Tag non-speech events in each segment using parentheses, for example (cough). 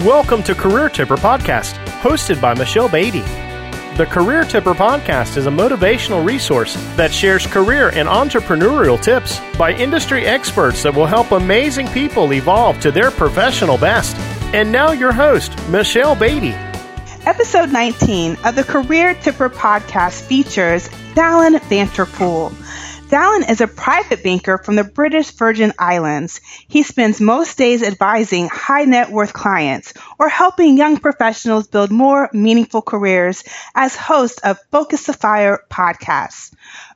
Welcome to Career Tipper Podcast, hosted by Michelle Beatty. The Career Tipper Podcast is a motivational resource that shares career and entrepreneurial tips by industry experts that will help amazing people evolve to their professional best. And now, your host, Michelle Beatty. Episode 19 of the Career Tipper Podcast features Dallin Vanterpool. Dallin is a private banker from the British Virgin Islands. He spends most days advising high net worth clients or helping young professionals build more meaningful careers as host of Focus the Fire podcasts.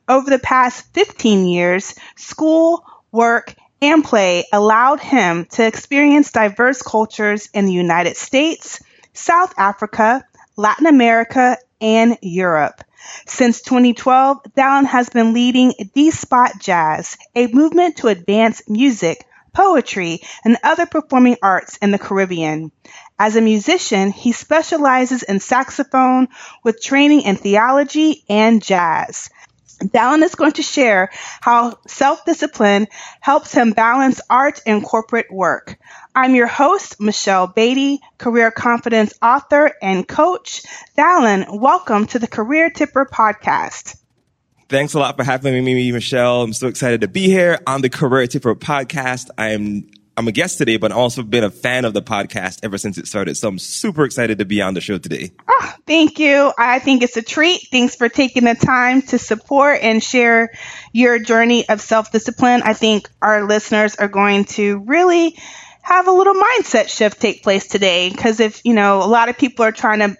Over the past 15 years, school, work, and play allowed him to experience diverse cultures in the United States, South Africa, Latin America, and Europe. Since 2012, Dallin has been leading D-Spot Jazz, a movement to advance music, poetry, and other performing arts in the Caribbean. As a musician, he specializes in saxophone with training in theology and jazz. Dallin is going to share how self-discipline helps him balance art and corporate work. I'm your host, Michelle Beatty, career confidence author and coach. Dallin, welcome to the Career Tipper podcast. Thanks a lot for having me, Michelle. I'm so excited to be here on the Career Tipper podcast. I am I'm a guest today, but also been a fan of the podcast ever since it started. So I'm super excited to be on the show today. Oh, thank you. I think it's a treat. Thanks for taking the time to support and share your journey of self discipline. I think our listeners are going to really have a little mindset shift take place today because if, you know, a lot of people are trying to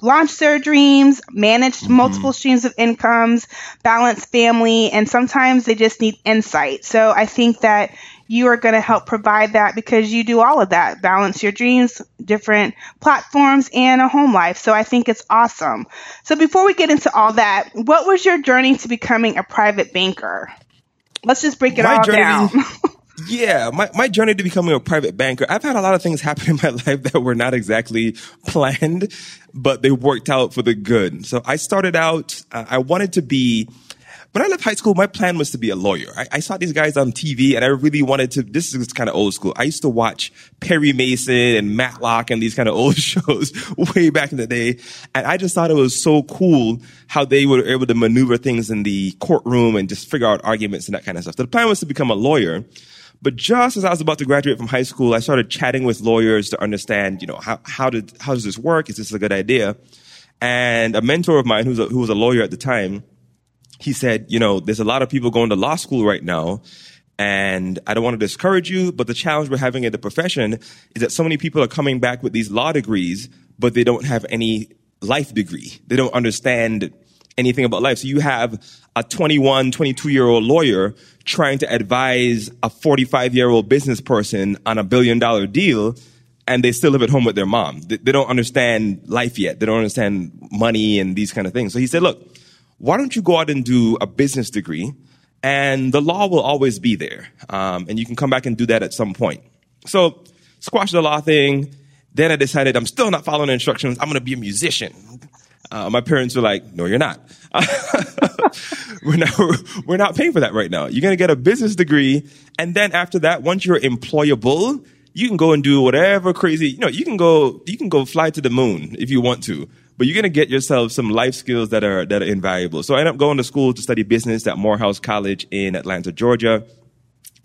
launch their dreams, manage mm-hmm. multiple streams of incomes, balance family, and sometimes they just need insight. So I think that you are going to help provide that because you do all of that balance your dreams, different platforms, and a home life. So I think it's awesome. So before we get into all that, what was your journey to becoming a private banker? Let's just break it my all journey, down. (laughs) yeah, my, my journey to becoming a private banker, I've had a lot of things happen in my (laughs) life that were not exactly planned, but they worked out for the good. So I started out, uh, I wanted to be when I left high school, my plan was to be a lawyer. I, I, saw these guys on TV and I really wanted to, this is kind of old school. I used to watch Perry Mason and Matlock and these kind of old (laughs) shows way back in the day. And I just thought it was so cool how they were able to maneuver things in the courtroom and just figure out arguments and that kind of stuff. So the plan was to become a lawyer. But just as I was about to graduate from high school, I started chatting with lawyers to understand, you know, how, how did, how does this work? Is this a good idea? And a mentor of mine who's a, who was a lawyer at the time, he said, you know, there's a lot of people going to law school right now. And I don't want to discourage you, but the challenge we're having in the profession is that so many people are coming back with these law degrees, but they don't have any life degree. They don't understand anything about life. So you have a 21, 22 year old lawyer trying to advise a 45 year old business person on a billion dollar deal and they still live at home with their mom. They, they don't understand life yet. They don't understand money and these kind of things. So he said, look, why don't you go out and do a business degree? And the law will always be there. Um, and you can come back and do that at some point. So, squash the law thing. Then I decided I'm still not following instructions. I'm going to be a musician. Uh, my parents were like, no, you're not. (laughs) we're not, we're not paying for that right now. You're going to get a business degree. And then after that, once you're employable, you can go and do whatever crazy, you know, you can go, you can go fly to the moon if you want to but you're going to get yourself some life skills that are, that are invaluable. So I ended up going to school to study business at Morehouse College in Atlanta, Georgia.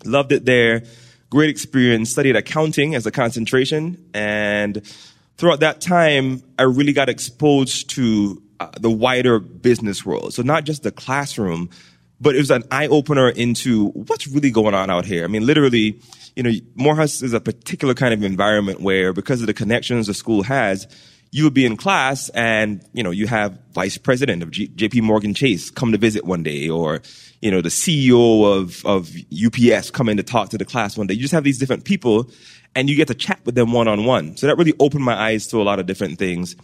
Loved it there. Great experience. Studied accounting as a concentration. And throughout that time, I really got exposed to uh, the wider business world. So not just the classroom, but it was an eye opener into what's really going on out here. I mean, literally, you know, Morehouse is a particular kind of environment where because of the connections the school has, you would be in class and, you know, you have vice president of G- JP Morgan Chase come to visit one day or, you know, the CEO of, of UPS come in to talk to the class one day. You just have these different people and you get to chat with them one on one. So that really opened my eyes to a lot of different things.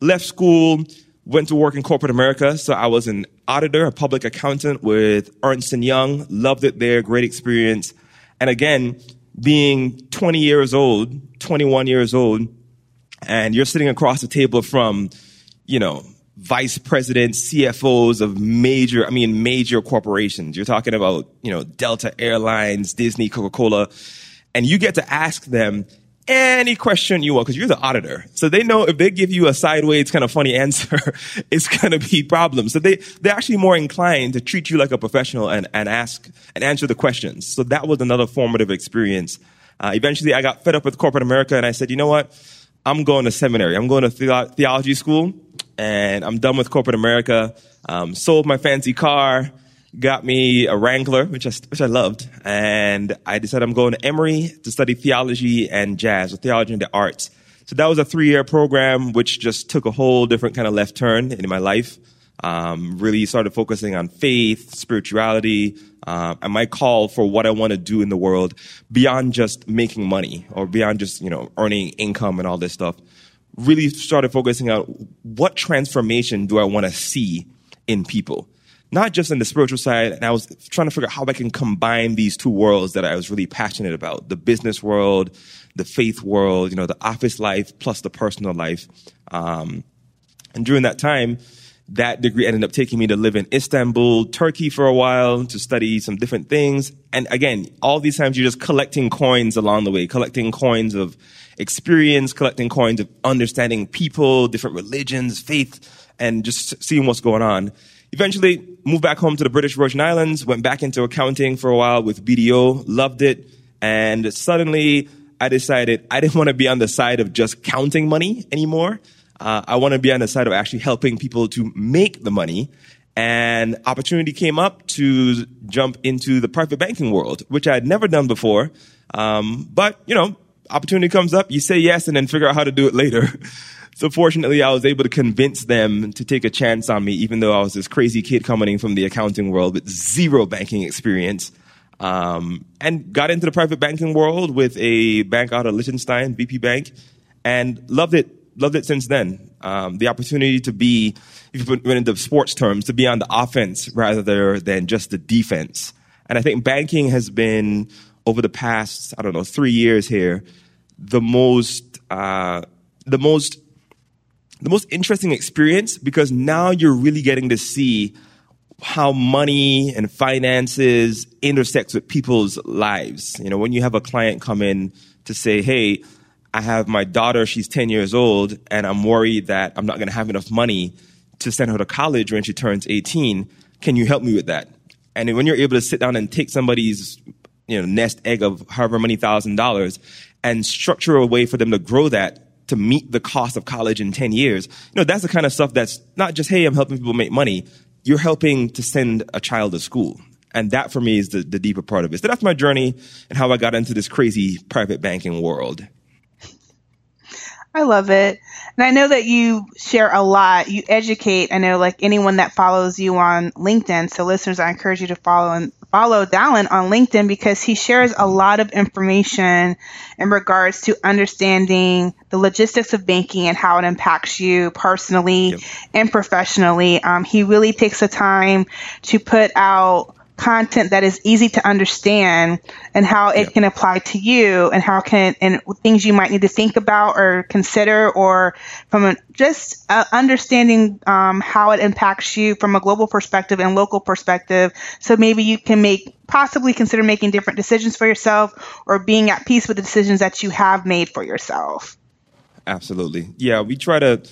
Left school, went to work in corporate America. So I was an auditor, a public accountant with Ernst and Young. Loved it there. Great experience. And again, being 20 years old, 21 years old, and you're sitting across the table from, you know, vice presidents, CFOs of major, I mean, major corporations. You're talking about, you know, Delta Airlines, Disney, Coca-Cola, and you get to ask them any question you want because you're the auditor. So they know if they give you a sideways kind of funny (laughs) answer, it's going to be problems. So they, they're actually more inclined to treat you like a professional and, and ask and answer the questions. So that was another formative experience. Uh, eventually I got fed up with corporate America and I said, you know what? I'm going to seminary. I'm going to the- theology school and I'm done with corporate America. Um, sold my fancy car got me a Wrangler, which I, which I loved, and I decided I'm going to Emory to study theology and jazz, or theology and the arts. So that was a three-year program, which just took a whole different kind of left turn in my life. Um, really started focusing on faith, spirituality, uh, and my call for what I want to do in the world beyond just making money or beyond just you know earning income and all this stuff. Really started focusing on what transformation do I want to see in people not just in the spiritual side. And I was trying to figure out how I can combine these two worlds that I was really passionate about the business world, the faith world, you know, the office life plus the personal life. Um, and during that time, that degree ended up taking me to live in Istanbul, Turkey for a while to study some different things. And again, all these times you're just collecting coins along the way, collecting coins of experience, collecting coins of understanding people, different religions, faith, and just seeing what's going on. Eventually, moved back home to the British Virgin Islands, went back into accounting for a while with BDO, loved it, and suddenly I decided I didn't (laughs) want to be on the side of just counting money anymore. Uh, I want to be on the side of actually helping people to make the money. And opportunity came up to jump into the private banking world, which I had never done before. Um, but you know, opportunity comes up, you say yes, and then figure out how to do it later. (laughs) So fortunately, I was able to convince them to take a chance on me, even though I was this crazy kid coming in from the accounting world with zero banking experience. Um, and got into the private banking world with a bank out of Liechtenstein, VP Bank, and loved it. Loved it since then. Um, the opportunity to be, if you put it into sports terms, to be on the offense rather than just the defense. And I think banking has been over the past, I don't know, three years here, the most, uh, the most the most interesting experience because now you're really getting to see how money and finances intersects with people's lives. You know, when you have a client come in to say, "Hey, I have my daughter, she's 10 years old, and I'm worried that I'm not going to have enough money to send her to college when she turns 18. Can you help me with that?" And when you're able to sit down and take somebody's, you know, nest egg of however many thousand dollars and structure a way for them to grow that to meet the cost of college in 10 years. You know, that's the kind of stuff that's not just, hey, I'm helping people make money. You're helping to send a child to school. And that for me is the, the deeper part of it. So that's my journey and how I got into this crazy private banking world. I love it. And I know that you share a lot. You educate. I know like anyone that follows you on LinkedIn. So listeners, I encourage you to follow and follow Dallin on LinkedIn because he shares a lot of information in regards to understanding the logistics of banking and how it impacts you personally yep. and professionally. Um, he really takes the time to put out content that is easy to understand and how it can apply to you and how can and things you might need to think about or consider or from a, just uh, understanding um, how it impacts you from a global perspective and local perspective. So maybe you can make possibly consider making different decisions for yourself or being at peace with the decisions that you have made for yourself. Absolutely. Yeah we try to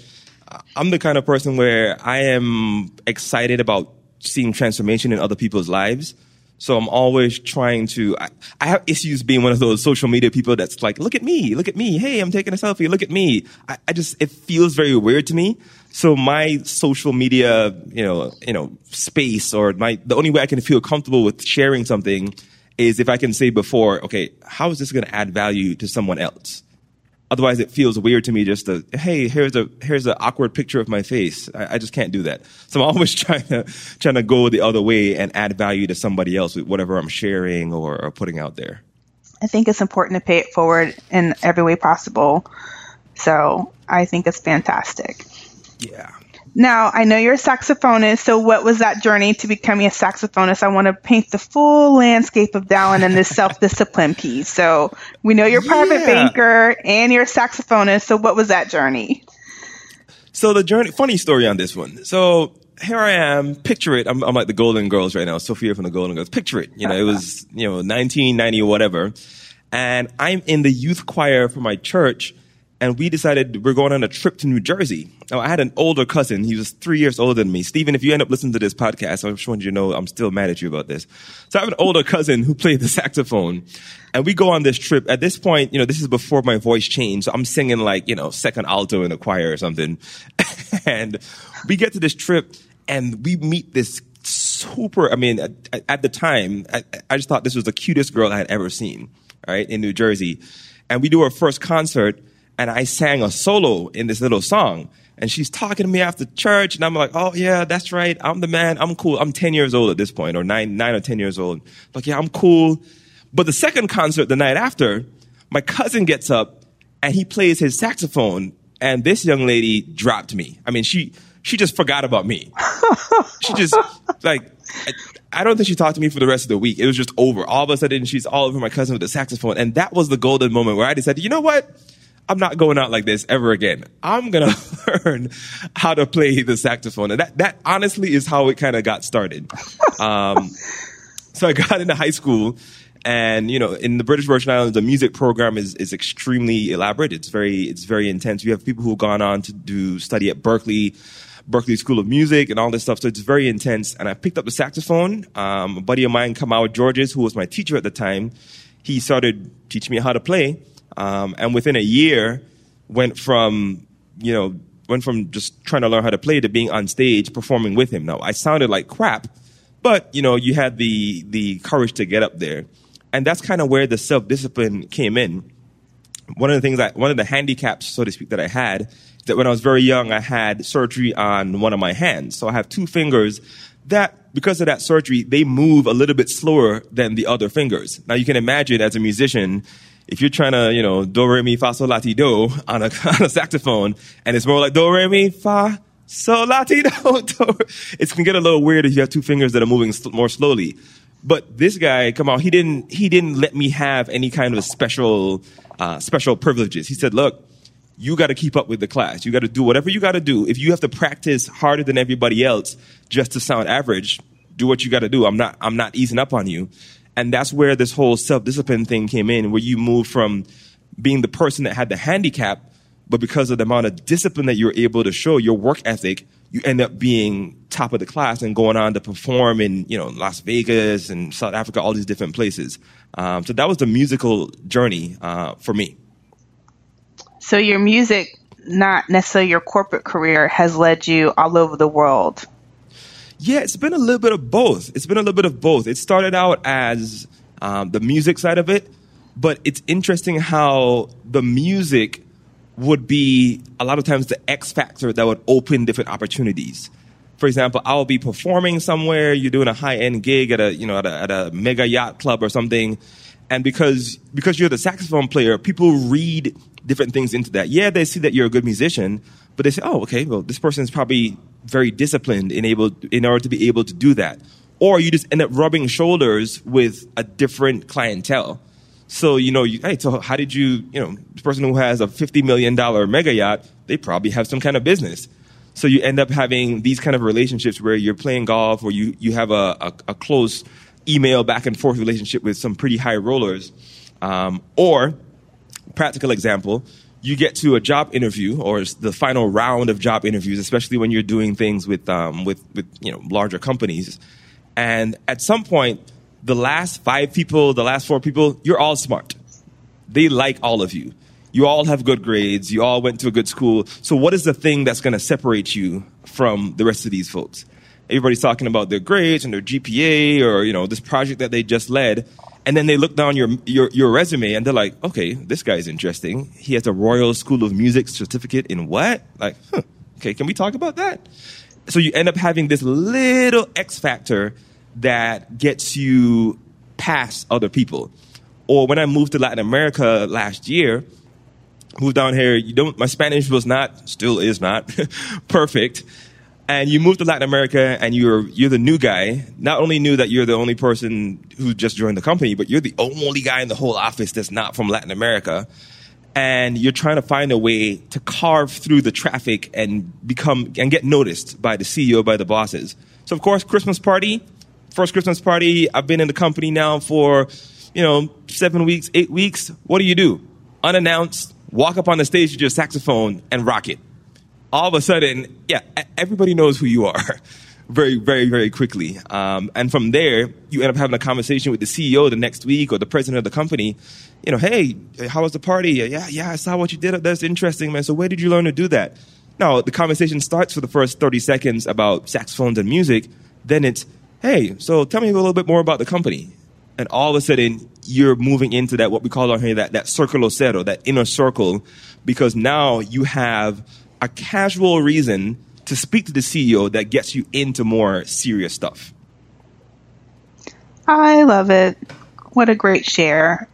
i'm the kind of person where i am excited about seeing transformation in other people's lives. So I'm always trying to, I, I, have issues being one of those social media people that's like, look at me, look at me. Hey, I'm taking a selfie. Look at me. I, I just, it feels very weird to me. So my social media, you know, you know, space or my, the only way I can feel comfortable with sharing something is if I can say before, okay, how is this going to add value to someone else? Otherwise, it feels weird to me just to, hey, here's a here's an awkward picture of my face. I, I, just can't do that. So I'm (laughs) always trying to trying to go the other way and add value to somebody else with whatever I'm sharing or, or putting out there. I think it's important to pay it forward in every way possible. So I think it's fantastic. Yeah. Now, I know you're a saxophonist, so what was that journey to becoming a saxophonist? I want to paint the full landscape of Dallin in this self discipline piece. So, we know you're a private yeah. banker and you're a saxophonist, so what was that journey? So, the journey, funny story on this one. So, here I am, picture it. I'm, I'm like the Golden Girls right now, Sophia from the Golden Girls. Picture it. You know, it was, you know, 1990 or whatever. and I'm in the youth choir for my church, and we decided we're going on a trip to New Jersey. Now, I had an older cousin. He was three years older than me. Stephen, if you end up listening to this podcast, I just want you know I'm still mad at you about this. So I have an older cousin who played the saxophone, and we go on this trip. At this point, you know, this is before my voice changed. So I'm singing like, you know, second alto in a choir or something. (laughs) and we get to this trip, and we meet this super, I mean, at, at the time, I, I just thought this was the cutest girl I had ever seen right, in New Jersey. And we do our first concert, and I sang a solo in this little song. And she's talking to me after church, and I'm like, oh, yeah, that's right. I'm the man. I'm cool. I'm 10 years old at this point, or nine, nine or 10 years old. Like, yeah, I'm cool. But the second concert the night after, my cousin gets up and he plays his saxophone, and this young lady dropped me. I mean, she, she just forgot about me. (laughs) she just, like, I don't think she talked to me for the rest of the week. It was just over. All of a sudden, she's all over my cousin with the saxophone. And that was the golden moment where I decided, you know what? I'm not going out like this ever again. I'm going (laughs) to learn how to play the saxophone. And that, that honestly is how it kind of got started. Um, (laughs) so I got into high school and, you know, in the British Virgin Islands, the music program is, is extremely elaborate. It's very, it's very intense. You have people who've gone on to do study at Berklee Berklee School of Music and all this stuff. So it's very intense. And I picked up the saxophone. Um, a buddy of mine, Kamau Georges, who was my teacher at the time, he started teaching me how to play. Um, and within a year, went from, you know, went from just trying to learn how to play to being on stage performing with him. Now, I sounded like crap, but, you know, you had the, the courage to get up there. And that's kind of where the self-discipline came in. One of the things that, one of the handicaps, so to speak, that I had that when I was very young, I had surgery on one of my hands. So I have two fingers that, because of that surgery, they move a little bit slower than the other fingers. Now you can imagine as a musician, if you're trying to, you know, do, re, mi, fa, sol, la, ti, do on a, (laughs) on a saxophone, and it's more like do, re, mi, fa, sol, la, ti, do, (laughs) do. It can get a little weird if you have two fingers that are moving more slowly. But this guy, Kamau, he didn't, he didn't let me have any kind of special, uh, special privileges. He said, look, you got to keep up with the class. You got to do whatever you got to do. If you have to practice harder than everybody else just to sound average, do what you got to do. I'm not, I'm not easing up on you. And that's where this whole self-discipline thing came in, where you move from being the person that had the handicap, but because of the amount of discipline that you're able to show, your work ethic, you end up being top of the class and going on to perform in, you know, Las Vegas and South Africa, all these different places. Um, so that was the musical journey uh, for me. So your music, not necessarily your corporate career, has led you all over the world. Yeah, it's been a little bit of both. It's been a little bit of both. It started out as um, the music side of it, but it's interesting how the music would be a lot of times the X factor that would open different opportunities. For example, I'll be performing somewhere, you're doing a high end gig at a you know at a, at a mega yacht club or something, and because because you're the saxophone player, people read different things into that. Yeah, they see that you're a good musician, but they say, "Oh, okay, well, this person is probably very disciplined in able in order to be able to do that." Or you just end up rubbing shoulders with a different clientele. So you know, you, hey, so how did you, you know, this person who has a fifty million dollar mega yacht, they probably have some kind of business. So you end up having these kind of relationships where you're playing golf, or you you have a, a, a close email back and forth relationship with some pretty high rollers. Um, or, practical example, you get to a job interview or the final round of job interviews, especially when you're doing things with, um, with, with you know, larger companies. And at some point, the last five people, the last four people, you're all smart. They like all of you. You all have good grades. You all went to a good school. So what is the thing that's going to separate you from the rest of these folks? everybody's talking about their grades and their GPA or, you know, this project that they just led. And then they look down your, your, your resume and they're like, okay, this guy's interesting. He has a Royal School of Music certificate in what? Like, huh, okay, can we talk about that? So you end up having this little X factor that gets you past other people. Or when I moved to Latin America last year, moved down here, you don't, my Spanish was not, still is not (laughs) perfect and you move to Latin America and you're you're the new guy. Not only knew that you're the only person who just joined the company, but you're the only guy in the whole office that's not from Latin America. And you're trying to find a way to carve through the traffic and become and get noticed by the CEO, by the bosses. So of course, Christmas party, first Christmas party. I've been in the company now for you know, seven weeks, eight weeks, what do you do? Unannounced, walk up on the stage with your saxophone and rock it. All of a sudden, yeah, everybody knows who you are (laughs) very, very, very quickly. Um, and from there, you end up having a conversation with the CEO the next week or the president of the company. You know, hey, how was the party? Yeah, yeah, I saw what you did. That's interesting, man. So where did you learn to do that? Now, the conversation starts for the first 30 seconds about saxophones and music. Then it's, hey, so tell me a little bit more about the company and all of a sudden you're moving into that what we call on here that that circle cero, that inner circle, because now you have a casual reason to speak to the CEO that gets you into more serious stuff. I love it. What a great share.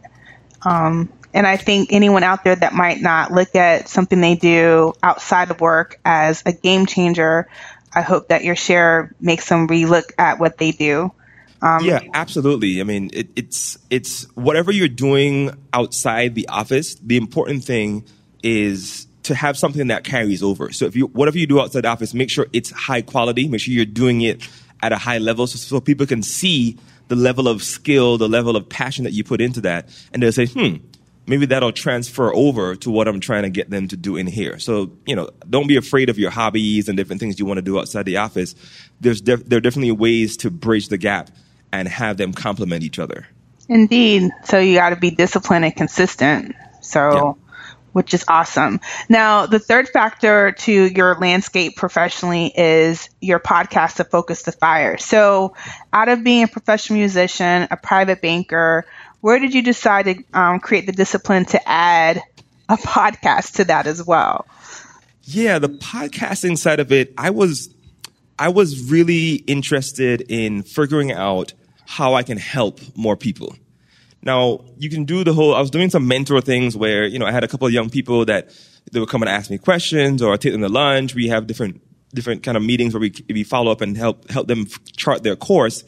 Um, and I think anyone out there that might not look at something they do outside of work as a game changer, I hope that your share makes them relook at what they do um, yeah, absolutely. I mean, it, it's it's whatever you're doing outside the office. The important thing is to have something that carries over. So if you whatever you do outside the office, make sure it's high quality. Make sure you're doing it at a high level, so, so people can see the level of skill, the level of passion that you put into that, and they'll say, "Hmm, maybe that'll transfer over to what I'm trying to get them to do in here. So, you know, don't be afraid of your hobbies and different things you want to do outside the office. There's def- there are definitely ways to bridge the gap and have them complement each other. Indeed. So you got to be disciplined and consistent. So, yeah. Which is awesome. Now, the third factor to your landscape professionally is your podcast to focus the fire. So, out of being a professional musician, a private banker, where did you decide to um, create the discipline to add a podcast to that as well? Yeah, the podcasting side of it, I was I was really interested in figuring out how I can help more people. Now, you can do the whole, I was doing some mentor things where, you know, I had a couple of young people that they would come and ask me questions or I take them to lunch. We have different, different kind of meetings where we, we follow up and help, help them chart their course.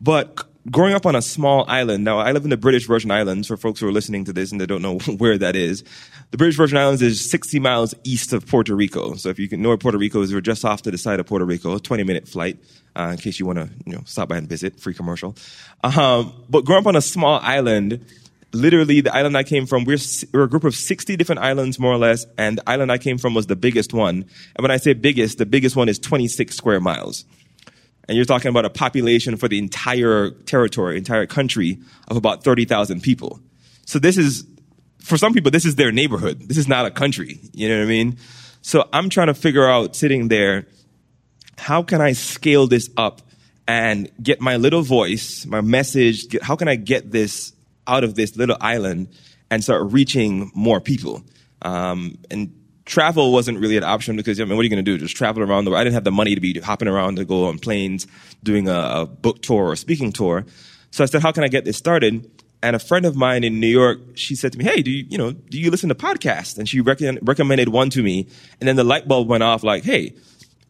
But growing up on a small island, now I live in the British Virgin Islands for folks who are listening to this and they don't know (laughs) where that is. The British Virgin Islands is 60 miles east of Puerto Rico. So if you can know where Puerto Rico is, we're just off to the side of Puerto Rico, 20 minute flight, uh, in case you want to, you know, stop by and visit, free commercial. Um, but growing up on a small island, literally the island I came from, we're, we're a group of 60 different islands more or less, and the island I came from was the biggest one. And when I say biggest, the biggest one is 26 square miles and you're talking about a population for the entire territory, entire country of about 30,000 people. So this is, for some people, this is their neighborhood. This is not a country. You know what I mean? So I'm trying to figure out sitting there, how can I scale this up and get my little voice, my message, get, how can I get this out of this little island and start reaching more people? Um, and travel wasn't really an option because I mean, what are you going to do? Just travel around the world. I didn't have the money to be hopping around to go on planes, doing a, a, book tour or speaking tour. So I said, how can I get this started? And a friend of mine in New York, she said to me, "Hey, do you, you know, do you listen to podcasts?" And she rec- recommended one to me, and then the light bulb went off. Like, hey,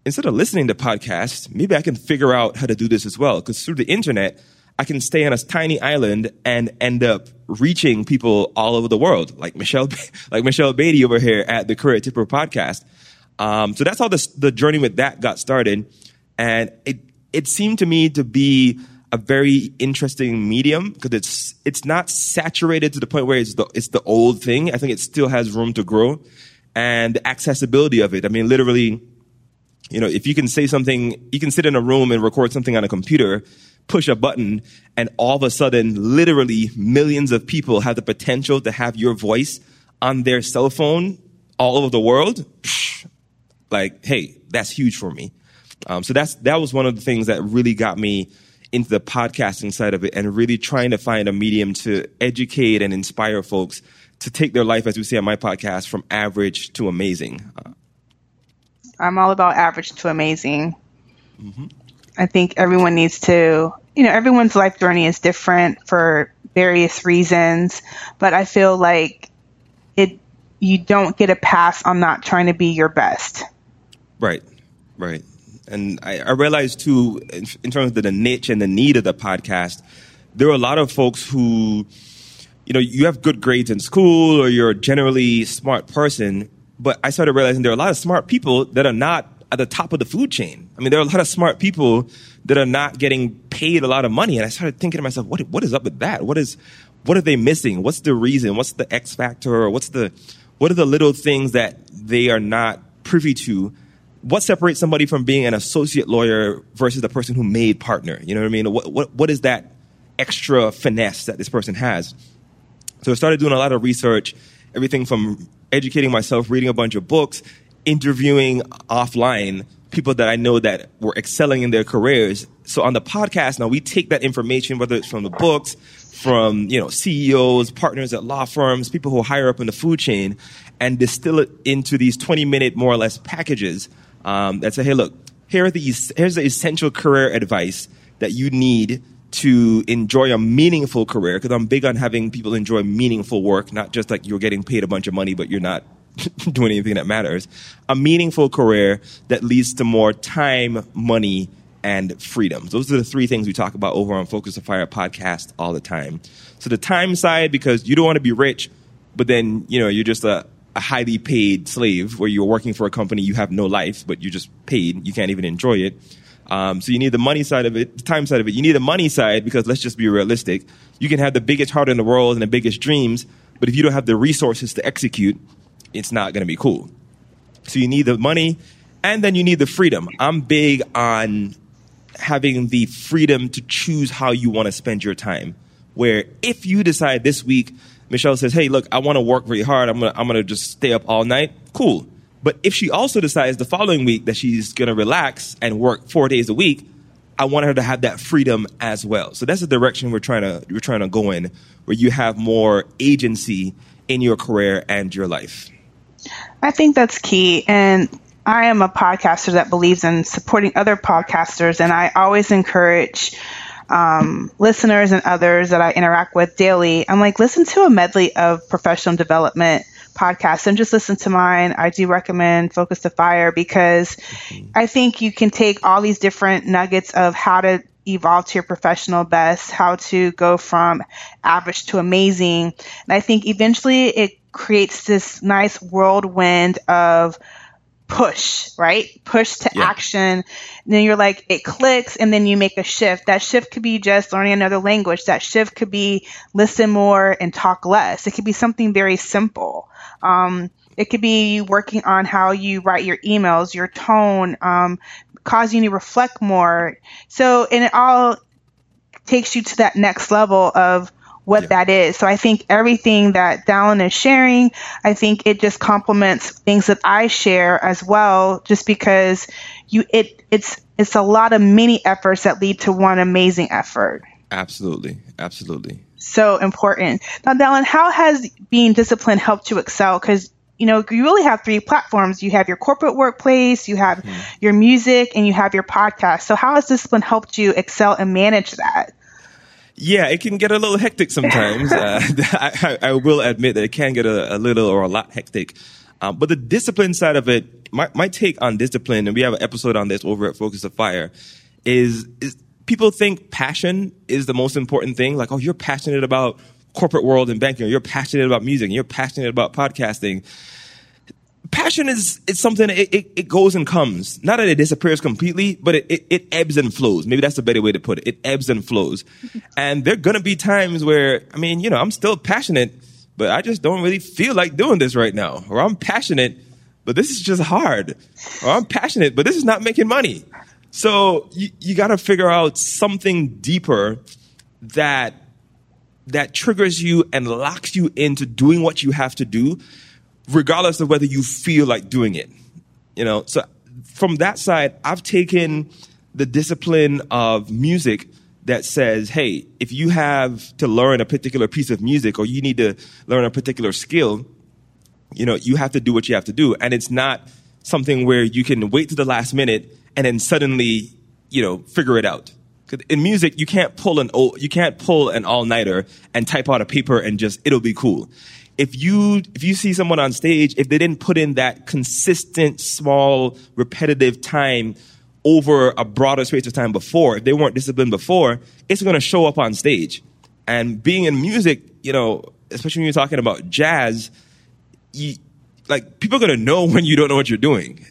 instead of listening to podcasts, maybe I can figure out how to do this as well. Because through the internet, I can stay on a tiny island and end up reaching people all over the world, like Michelle, (laughs) like Michelle Beatty over here at the Career Tipper podcast. Um, so that's how the, the journey with that got started. And it, it seemed to me to be a very interesting medium because it's, it's not saturated to the point where it's the, it's the old thing. I think it still has room to grow and the accessibility of it. I mean, literally, you know, if you can say something, you can sit in a room and record something on a computer push a button and all of a sudden, literally millions of people have the potential to have your voice on their cell phone all over the world. Like, hey, that's huge for me. Um, so that's, that was one of the things that really got me into the podcasting side of it and really trying to find a medium to educate and inspire folks to take their life, as we say on my podcast, from average to amazing. I'm all about average to amazing. Mm-hmm. I think everyone needs to, you know, everyone's life journey is different for various reasons, but I feel like it, you don't get a pass on not trying to be your best. Right, right. And I, I realized too, in, in terms of the niche and the need of the podcast, there are a lot of folks who, you know, you have good grades in school or you're a generally smart person, but I started realizing there are a lot of smart people that are not at the top of the food chain. I mean, there are a lot of smart people that are not getting paid a lot of money. And I started thinking to myself, what, what is up with that? What is, what are they missing? What's the reason? What's the X factor? Or what's the, what are the little things that they are not privy to? What separates somebody from being an associate lawyer versus the person who made partner? You know what I mean? What, what, what is that extra finesse that this person has? So I started doing a lot of research, everything from educating myself, reading a bunch of books, interviewing offline people that I know that were excelling in their careers. So on the podcast now, we take that information, whether it's from the books, from you know CEOs, partners at law firms, people who are higher up in the food chain, and distill it into these 20 minute more or less packages um, that say, hey, look, here are the here's the essential career advice that you need to enjoy a meaningful career because I'm big on having people enjoy meaningful work, not just like you're getting paid a bunch of money, but you're not (laughs) doing anything that matters. A meaningful career that leads to more time, money, and freedom. Those are the three things we talk about over on Focus the Fire podcast all the time. So the time side, because you don't want to be rich, but then, you know, you're just a, a highly paid slave where you're working for a company, you have no life, but you're just paid. You can't even enjoy it. Um, so you need the money side of it, the time side of it. You need the money side because let's just be realistic. You can have the biggest heart in the world and the biggest dreams, but if you don't have the resources to execute, it's not going to be cool. So you need the money and then you need the freedom. I'm big on having the freedom to choose how you want to spend your time. Where if you decide this week, Michelle says, "Hey, look, I want to work very hard. I'm gonna I'm gonna just stay up all night." Cool. But if she also decides the following week that she's gonna relax and work four days a week, I want her to have that freedom as well. So that's the direction we're trying to we're trying to go in, where you have more agency in your career and your life. I think that's key. And I am a podcaster that believes in supporting other podcasters, and I always encourage um, listeners and others that I interact with daily. I'm like, listen to a medley of professional development podcasts and just listen to mine. I do recommend Focus the Fire because mm-hmm. I think you can take all these different nuggets of how to evolve to your professional best, how to go from average to amazing. And I think eventually it creates this nice whirlwind of push, right? Push to yeah. action. And then you're like, it clicks and then you make a shift. That shift could be just learning another language. That shift could be listen more and talk less. It could be something very simple. Um, it could be working on how you write your emails, your tone, um, causing you to reflect more. So, and it all takes you to that next level of what yeah. that is. So I think everything that Dallin is sharing, I think it just complements things that I share as well, just because you it it's it's a lot of mini efforts that lead to one amazing effort. Absolutely. Absolutely. So important. Now, Dallin, how has being disciplined helped you excel? Because you know, you really have three platforms. You have your corporate workplace, you have mm. your music, and you have your podcast. So, how has discipline helped you excel and manage that? Yeah, it can get a little hectic sometimes. (laughs) uh, (laughs) I, I, will admit that it can get a, a little or a lot hectic. Um, but the discipline side of it, my, my take on discipline, and we have an episode on this over at Focus the Fire, is, is people think passion is the most important thing. Like, oh, you're passionate about corporate world and banking, or you're passionate about music, and you're passionate about podcasting. Passion is it's something it, it, it, goes and comes. Not that it disappears completely but it, it, it, ebbs and flows. Maybe that's a better way to put it. It ebbs and flows. (laughs) And there are gonna be times where i mean you know i'm still passionate but i just don't really feel like doing this right now. Or i'm passionate but this is just hard. Or i'm passionate but this is not making money so you, you gotta figure out something deeper that that triggers you and locks you into doing what you have to do regardless of whether you feel like doing it. You know, so from that side, I've taken the discipline of music that says, hey, if you have to learn a particular piece of music or you need to learn a particular skill, you know, you have to do what you have to do. And it's not something where you can wait to the last minute and then suddenly, you know, figure it out. In music, you can't pull an you can't pull an all nighter and type out a paper and just it'll be cool. If you if you see someone on stage if they didn't put in that consistent small repetitive time over a broader space of time before if they weren't disciplined before it's going to show up on stage. And being in music you know especially when you're talking about jazz you, like people are going to know (laughs) when you don't know what you're doing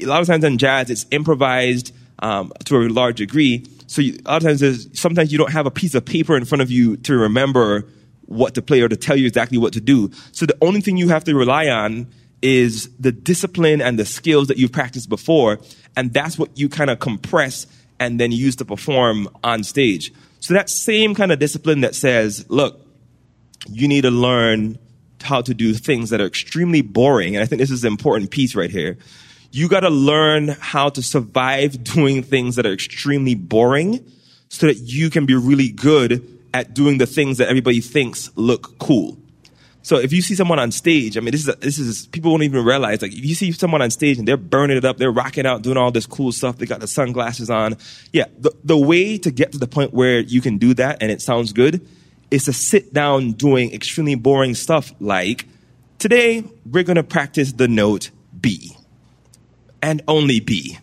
a lot of times in jazz it's improvised um, to a large degree so you, a lot of times sometimes you don't have a piece of paper in front of you to remember what to play or to tell you exactly what to do. So the only thing you have to rely on is the discipline and the skills that you've practiced before. And that's what you kind of compress and then use to perform on stage. So that same kind of discipline that says, look, you need to learn how to do things that are extremely boring. And I think this is an important piece right here. You got to learn how to survive (laughs) doing things that are extremely boring so that you can be really good at doing the things that everybody thinks look cool. So if you see someone on stage, I mean, this is, this is, people won't even realize, like, if you see someone on stage and they're burning it up, they're rocking out, doing all this cool stuff, they got the sunglasses on. Yeah, the, the way to get to the point where you can do that and it sounds good is to sit down doing extremely boring stuff like, today we're gonna practice the note B. And only B.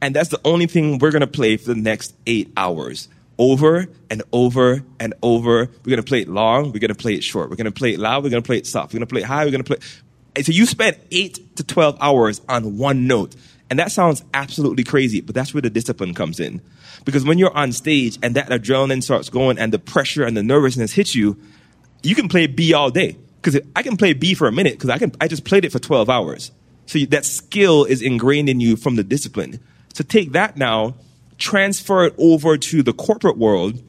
And that's the only thing we're gonna play for the next eight hours over and over and over. We're going to play it long. We're going to play it short. We're going to play it loud. We're going to play it soft. We're going to play it high. We're going to play. So you spend eight to 12 hours on one note. And that sounds absolutely crazy, but that's where the discipline comes in. Because when you're on stage and that adrenaline starts going and the pressure and the nervousness hits you, you can play B all day. Because I can play B for a minute because I can, I just played it for 12 hours. So that skill is ingrained in you from the discipline. So take that now transfer it over to the corporate world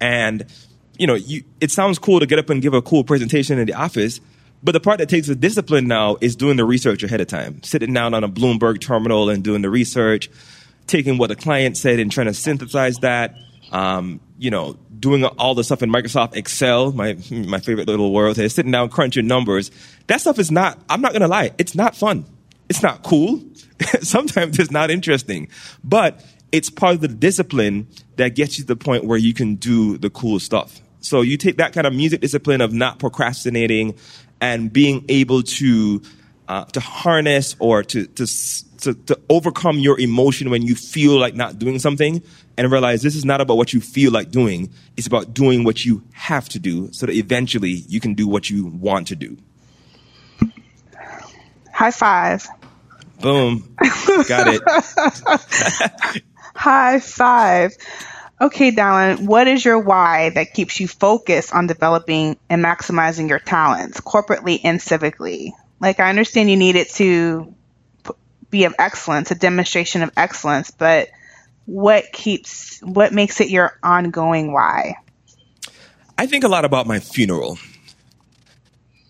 and you know you, it sounds cool to get up and give a cool presentation in the office but the part that takes the discipline now is doing the research ahead of time sitting down on a bloomberg terminal and doing the research taking what the client said and trying to synthesize that um, you know doing all the stuff in microsoft excel my, my favorite little world here sitting down crunching numbers. That stuff is not i'm not to lie it's not fun. It's not cool. (laughs) Sometimes it's not interesting. But it's part of the discipline that gets you to the point where you can do the cool stuff. So you take that kind of music discipline of not procrastinating and being able to uh, to harness or to, to to to overcome your emotion when you feel like not doing something and realize this is not about what you feel like doing. It's about doing what you have to do so that eventually you can do what you want to do. High five. Boom. Got it. (laughs) High five. Okay, Dallin, what is your why that keeps you focused on developing and maximizing your talents corporately and civically? Like, I understand you need it to be of excellence, a demonstration of excellence, but what keeps, what makes it your ongoing why? I think a lot about my funeral.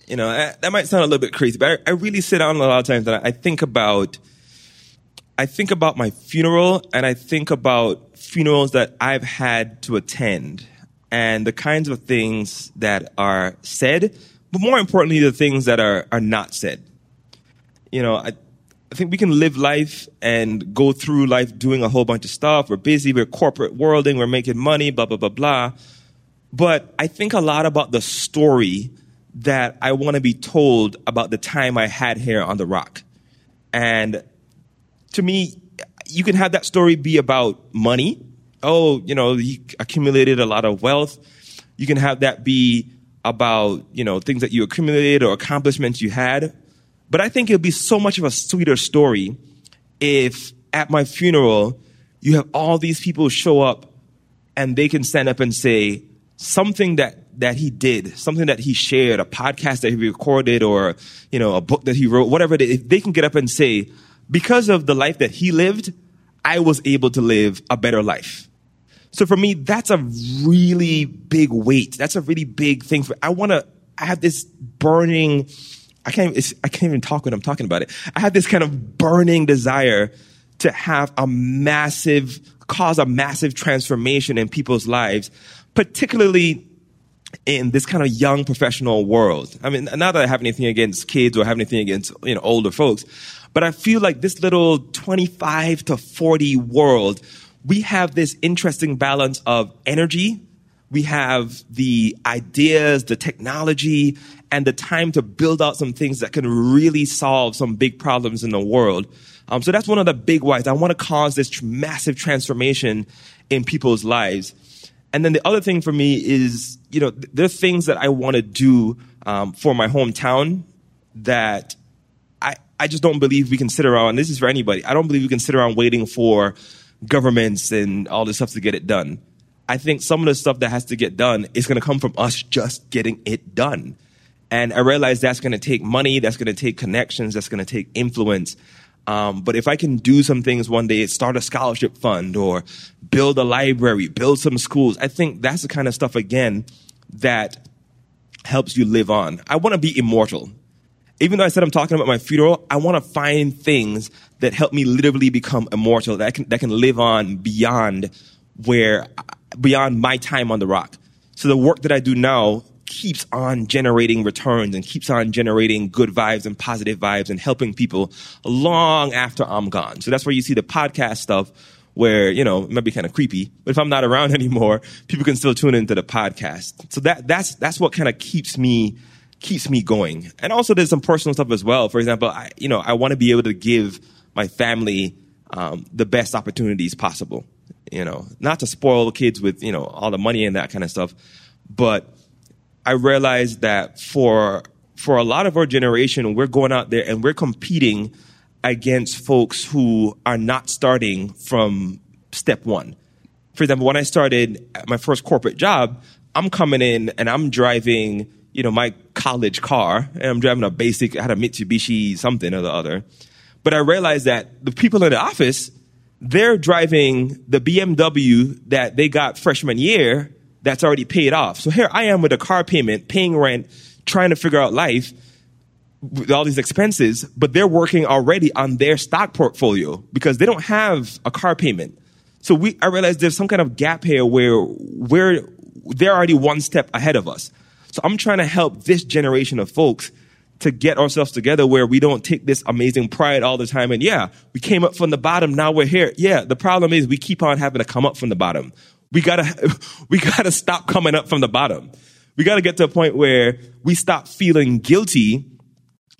You know, that might sound a little bit crazy, but I, really sit down a lot of times and I think about I think about my funeral and I think about funerals that I've had to attend and the kinds of things that are said, but more importantly, the things that are, are not said. You know, I, I think we can live life and go through life doing a whole bunch of stuff. We're busy, we're corporate worlding, we're making money, blah, blah, blah, blah. But I think a lot about the story that I want to be told about the time I had here on the rock. And to me, you can have that story be about money. Oh, you know, he accumulated a lot of wealth. You can have that be about, you know, things that you accumulated or accomplishments you had. But I think it would be so much of a sweeter story if at my funeral, you have all these people show up and they can stand up and say something that that he did, something that he shared, a podcast that he recorded, or you know, a book that he wrote, whatever it is, if they can get up and say, because of the life that he lived, I was able to live a better life. So for me, that's a really big weight. That's a really big thing for, I want to, I have this burning, I can't, I can't even talk when I'm talking about it. I have this kind of burning desire to have a massive, cause a massive transformation in people's lives, particularly in this kind of young professional world. I mean, not that I have anything against kids or have anything against, you know, older folks, but I feel like this little 25 to 40 world, we have this interesting balance of energy. We have the ideas, the technology, and the time to build out some things that can really solve some big problems in the world. Um, so that's one of the big whys. I want to cause this massive transformation in people's lives. And then the other thing for me is, you know, there are things that I want to do um, for my hometown that I just don't believe we can sit around, this is for anybody, I don't believe we can sit around waiting for governments and all this stuff to get it done. I think some of the stuff that has to get done is going to come from us just getting it done. And I realize that's going to take money, that's going to take connections, that's going to take influence. Um, but if I can do some things one day, start a scholarship fund or build a library, build some schools, I think that's the kind of stuff again that helps you live on. I want to be immortal. Even though I said I'm talking about my funeral, I want to find things that help me literally become immortal, that can, that can live on beyond where, beyond my time on the rock. So the work that I do now keeps on generating returns and keeps on generating good vibes and positive vibes and helping people long after I'm gone. So that's where you see the podcast stuff where, you know, it might be kind of creepy, but if I'm not around (laughs) anymore, people can still tune into the podcast. So that, that's, that's what kind of keeps me, keeps me going. And also there's some personal stuff as well. For example, I, you know, I want to be able to give my family, um, the best opportunities possible. You know, not to spoil the kids with, you know, all the money and that kind of stuff, but I realized that for, for a lot of our generation, we're going out there and we're competing against folks who are not starting from step one. For example, when I started my first corporate job, I'm coming in and I'm driving, you know, my college car and I'm driving a basic, I had a Mitsubishi something or the other. But I realized that the people in the office, they're driving the BMW that they got freshman year that's already paid off. So here I am with a car payment, paying rent, trying to figure out life with all these expenses, but they're working already on their stock portfolio because they don't have a car payment. So we, I realized there's some kind of gap here where we're, they're already one step ahead of us. So I'm trying to help this generation of folks to get ourselves together where we don't take this amazing pride all the time. And yeah, we came up from the bottom. Now we're here. Yeah. The problem is we keep on having to come up from the bottom. We gotta, (laughs) we gotta stop coming up from the bottom. We gotta get to a point where we stop feeling guilty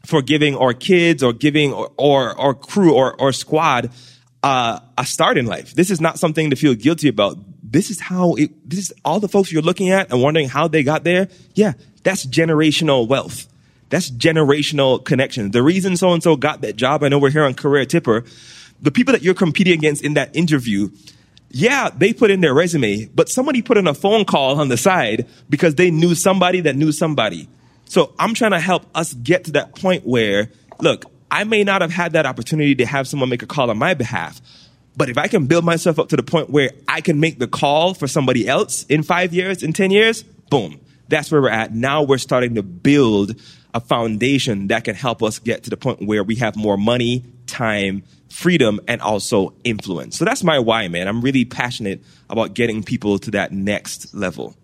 for giving our kids or giving or, or, crew or, or squad uh, a start in life. This is not something to feel guilty about. This is how it, this is all the folks you're looking at and wondering how they got there. Yeah, that's generational wealth. That's generational connections. The reason so and so got that job, I know we're here on Career Tipper, the people that you're competing against in that interview, yeah, they put in their resume, but somebody put in a phone call on the side because they knew somebody that knew somebody. So I'm trying to help us get to that point where, look, I may not have had that opportunity to have someone make a call on my behalf, but if I can build myself up to the point where I can make the call for somebody else in five years, in 10 years, boom, that's where we're at. Now we're starting to build a foundation that can help us get to the point where we have more money, time, freedom, and also influence. So that's my why, man. I'm really passionate about getting people to that next level.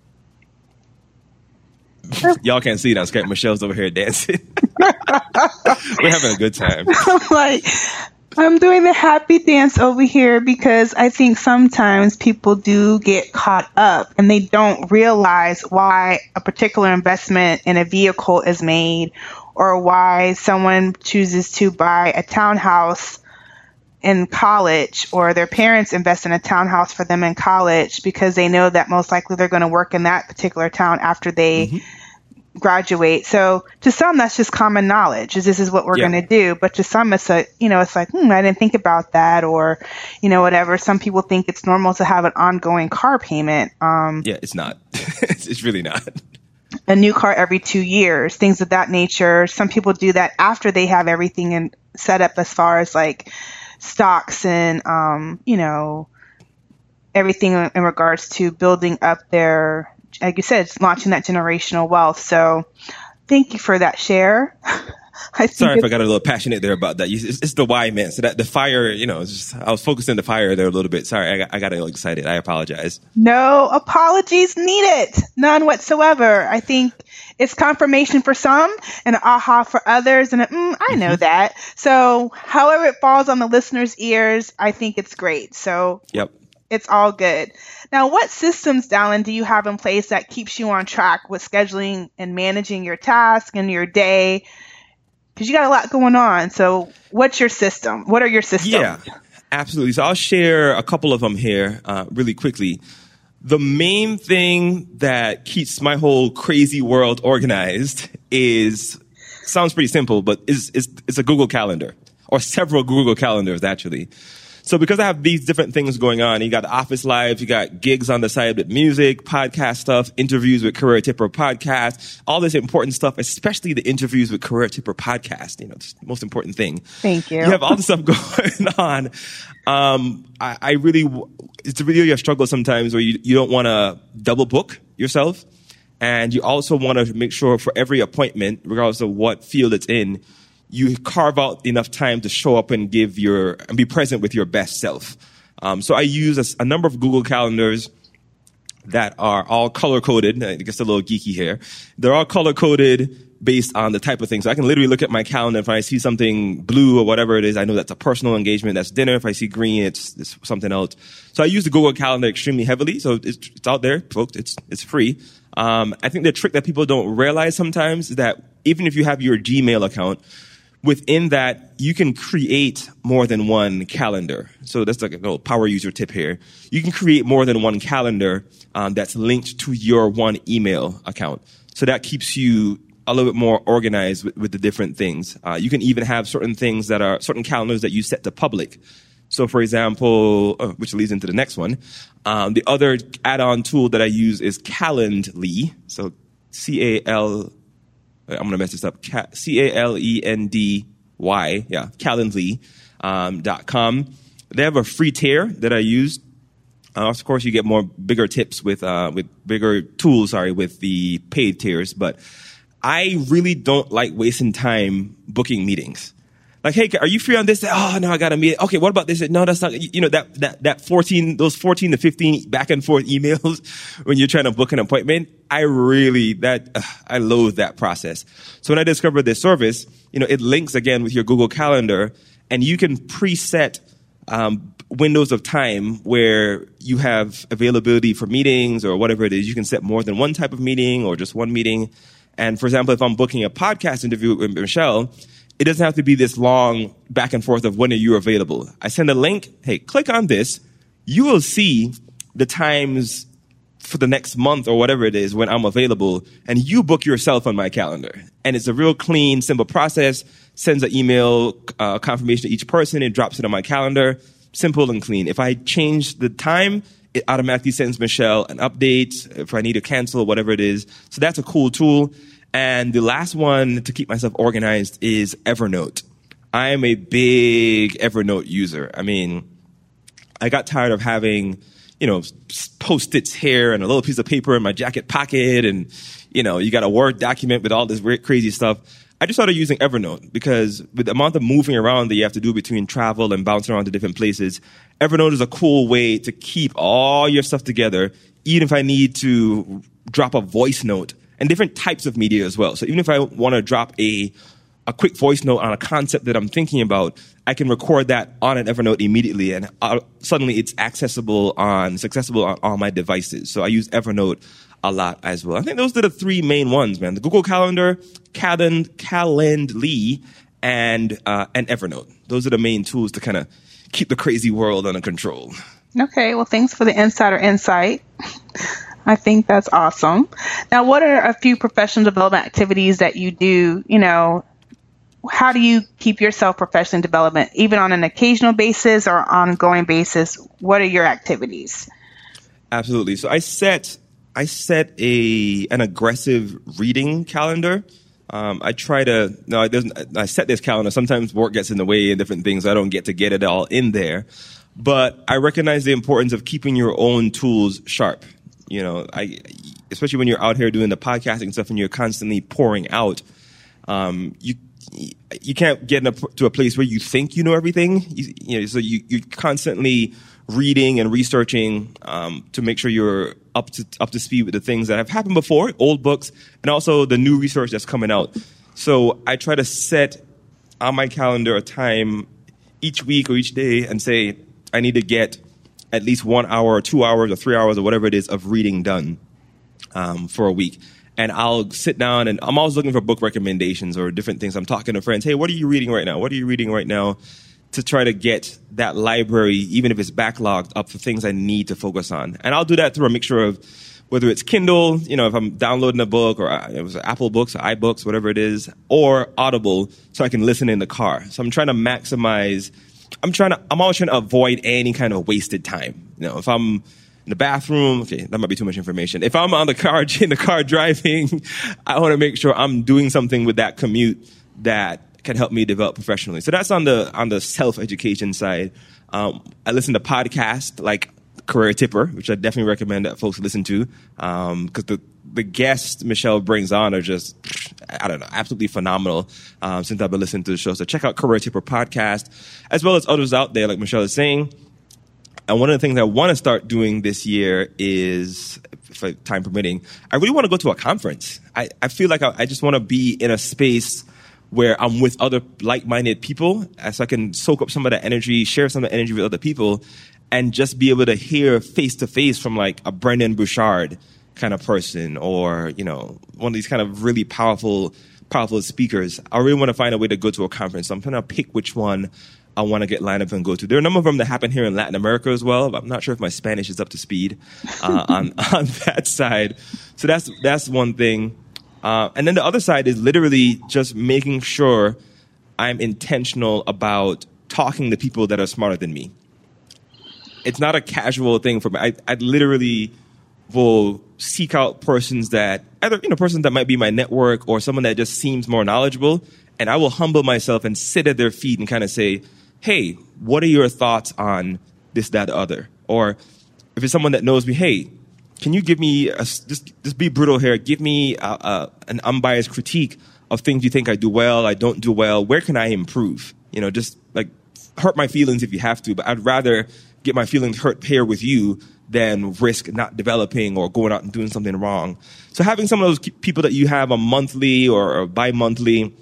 (laughs) Y'all can't see that. Michelle's over here dancing. (laughs) We're having a good time. I'm (laughs) like, I'm doing the happy dance over here because I think sometimes people do get caught up and they don't realize why a particular investment in a vehicle is made or why someone chooses to buy a townhouse in college or their parents invest in a townhouse for them in college because they know that most likely they're going to work in that particular town after they mm-hmm. Graduate. So to some, that's just common knowledge is this is what we're yeah. going to do. But to some, it's a, you know, it's like, hmm, I didn't think about that or, you know, whatever. Some people think it's normal to have an ongoing car payment. Um, yeah, it's not. (laughs) it's really not a new car every two years, things of that nature. Some people do that after they have everything in, set up as far as like stocks and, um, you know, everything in regards to building up their, like you said, it's launching that generational wealth. So thank you for that share. (laughs) I Sorry if I got a little passionate there about that. It's, it's, the why, man. So that the fire, you know, just, I was focusing the fire there a little bit. Sorry, I got, I got a little excited. I apologize. No apologies needed. None whatsoever. I think it's confirmation for some and aha for others. And mm, I know mm-hmm. that. So however it falls on the listener's ears, I think it's great. So yep. It's all good. Now, what systems, Dalan, do you have in place that keeps you on track with scheduling and managing your task and your day? Because you got a lot going on. So what's your system? What are your systems? Yeah, absolutely. So I'll share a couple of them here uh, really quickly the main thing that keeps my whole crazy world organized is sounds pretty simple, but is is it's a Google Calendar or several Google Calendars actually. So because I have these different things going on, you got office lives, you got gigs on the side with music, podcast stuff, interviews with Career Tipper podcast, all this important stuff, especially the interviews with Career Tipper podcast. You know, it's the most important thing. Thank you. You have all this stuff (laughs) going on. Um, I, I really, it's really a struggle sometimes where you, you don't want to double book yourself. And you also want to make sure for every appointment, regardless of what field it's in, you carve out enough time to show up and give your and be present with your best self. Um, so I use a, a, number of Google calendars that are all color coded. It gets a little geeky here. They're all color coded based on the type of thing. So I can literally look at my calendar. If I see something blue or whatever it is, I know that's a personal engagement. That's dinner. If I see green, it's, it's something else. So I use the Google Calendar extremely heavily. So it's, it's out there, folks. It's it's free. Um, I think the trick that people don't realize sometimes is that even if you have your Gmail account, within that, you can create more than one calendar. So that's like a little power user tip here. You can create more than one calendar um, that's linked to your one email account. So that keeps you a little bit more organized with, with the different things. Uh, you can even have certain things that are certain calendars that you set to public. So, for example, uh, which leads into the next one, um, the other add-on tool that I use is Calendly. So, C A L I'm going to mess this up. C A L E N D Y. Yeah, Calendly um, dot com. They have a free tier that I use. Uh, of course, you get more bigger tips with uh, with bigger tools. Sorry, with the paid tiers, but I really don't like wasting time booking meetings. Like, hey, are you free on this? Oh, no, I got to meet. Okay, what about this? No, that's not, you know, that, that, that 14, those 14 to 15 back and forth (laughs) emails when you're trying to book an appointment. I really, that, uh, I loathe that process. So when I discovered this service, you know, it links again with your Google Calendar and you can preset, um, windows of time where you have availability for meetings or whatever it is. You can set more than one type of meeting or just one meeting. And for example, if I'm booking a podcast interview with Michelle, it doesn't have to be this long back and forth of when are you available. I send a link. Hey, click on this. You will see the times for the next month or whatever it is when I'm available and you book yourself on my calendar. And it's a real clean, simple process. Sends an email uh, confirmation to each person. It drops it on my calendar. Simple and clean. If I change the time, it automatically sends Michelle an update if I need to cancel, whatever it is. So that's a cool tool. And the last one to keep myself organized is Evernote. I am a big Evernote user. I mean, I got tired of having, you know, post-its here and a little piece of paper in my jacket pocket and, you know, you got a Word document with all this weird, crazy stuff. I just started using Evernote because with the amount of moving around that you have to do between travel and bouncing around to different places, Evernote is a cool way to keep all your stuff together, even if I need to drop a voice note and different types of media as well. So even if I want to drop a a quick voice note on a concept that I'm thinking about, I can record that on an Evernote immediately, and uh, suddenly it's accessible on, it's accessible on all my devices. So I use Evernote a lot as well. I think those are the three main ones, man: the Google Calendar, Calend, Calendly, and uh, and Evernote. Those are the main tools to kind of keep the crazy world under control. Okay, well, thanks for the insider insight. (laughs) I think that's awesome. Now, what are a few professional development activities that you do? You know, how do you keep yourself professional development, even on an occasional basis or ongoing basis? What are your activities? Absolutely. So I set I set a an aggressive reading calendar. Um, I try to no. I set this calendar. Sometimes work gets in the way and different things. I don't get to get it all in there, but I recognize the importance of keeping your own tools sharp you know, I, especially when you're out here doing the podcasting stuff and you're constantly pouring out, um, you, you can't get a, to a place where you think you know everything. You, you know, so you, you're constantly reading and researching um, to make sure you're up to up to speed with the things that have happened before, old books, and also the new research that's coming out. So I try to set on my calendar a time each week or each day and say I need to get at least one hour or two hours or three hours or whatever it is of reading done um, for a week. And I'll sit down and I'm always looking for book recommendations or different things. I'm talking to friends. Hey, what are you reading right now? What are you reading right now? To try to get that library, even if it's backlogged, up for things I need to focus on. And I'll do that through a mixture of whether it's Kindle, you know, if I'm downloading a book or uh, it was Apple Books or iBooks, whatever it is, or Audible, so I can listen in the car. So I'm trying to maximize I'm trying to, I'm always trying to avoid any kind of wasted time. You know, if I'm in the bathroom, okay, that might be too much information. If I'm on the car, (laughs) in the car driving, I want to make sure I'm doing something with that commute that can help me develop professionally. So that's on the on the self education side. Um, I listen to podcasts like Career Tipper, which I definitely recommend that folks listen to, because um, the the guests Michelle brings on are just I don't know absolutely phenomenal. Um, since I've been listening to the show, so check out Career Tipper podcast as well as others out there like Michelle is saying. And one of the things I want to start doing this year is, if time permitting, I really want to go to a conference. I, I feel like I, I just want to be in a space where I'm with other like-minded people, so I can soak up some of that energy, share some of the energy with other people, and just be able to hear face to face from like a Brendon Burchard kind of person, or you know, one of these kind of really powerful, powerful speakers. I really want to find a way to go to a conference. So I'm trying to pick which one I want to get lined up and go to. There are a number of them that happen here in Latin America as well. I'm not sure if my Spanish is up to speed uh, (laughs) on on that side. So that's that's one thing. Uh, and then the other side is literally just making sure I'm intentional about talking to people that are smarter than me. It's not a casual thing for me. I, I literally will seek out persons that either you know persons that might be my network or someone that just seems more knowledgeable, and I will humble myself and sit at their feet and kind of say, "Hey, what are your thoughts on this, that, other?" Or if it's someone that knows me, "Hey, can you give me a, just just be brutal here? Give me a, a, an unbiased critique of things you think I do well, I don't do well. Where can I improve? You know, just like hurt my feelings if you have to, but I'd rather get my feelings hurt here with you than risk not developing or going out and doing something wrong. So having some of those people that you have a monthly or, bi-monthly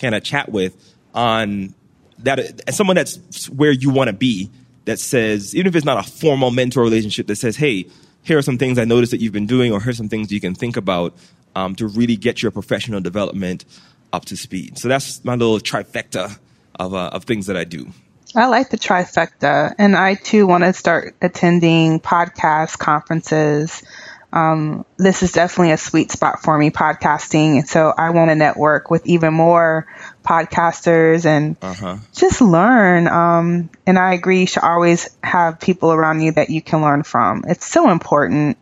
kind of chat with on that, someone that's where you want to be that says, even if it's not a formal mentor relationship that says, hey, here are some things I noticed that you've been doing, or here's some things you can think about um, to really get your professional development up to speed. So that's my little trifecta of, uh, of things that I do. I like the trifecta, and I too want to start attending podcast conferences. Um, this is definitely a sweet spot for me, podcasting, and so I want to network with even more podcasters and uh-huh. just learn. Um, and I agree, you should always have people around you that you can learn from. It's so important.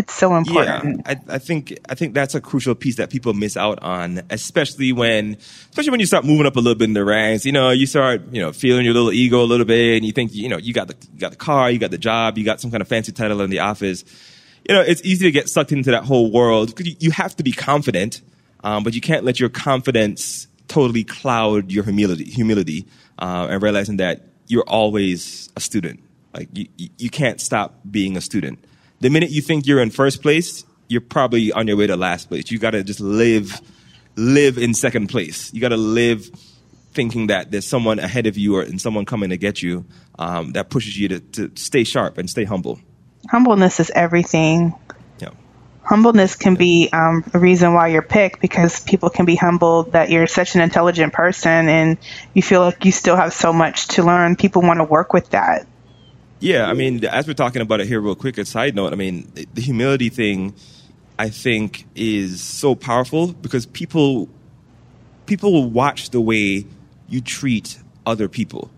It's so important. Yeah, I, I, think I think that's a crucial piece that people miss out on, especially when especially when you start moving up a little bit in the ranks. You know, you start you know feeling your little ego a little bit, and you think you know you got the you got the car, you got the job, you got some kind of fancy title in the office. You know, it's easy to get sucked into that whole world because you, you have to be confident, um, but you can't let your confidence totally cloud your humility, humility, uh, and realizing that you're always a student. Like you, you can't stop being a student the minute you think you're in first place, you're probably on your way to last place. You got to just live, live in second place. You got to live thinking that there's someone ahead of you or and someone coming to get you um, that pushes you to, to stay sharp and stay humble. Humbleness is everything. Yeah. Humbleness can be um, a reason why you're picked because people can be humbled that you're such an intelligent person and you feel like you still have so much to learn. People want to work with that. Yeah, I mean, as we're talking about it here, real quick, a side note, I mean, the humility thing, I think, is so powerful because people people will watch the way you treat other people.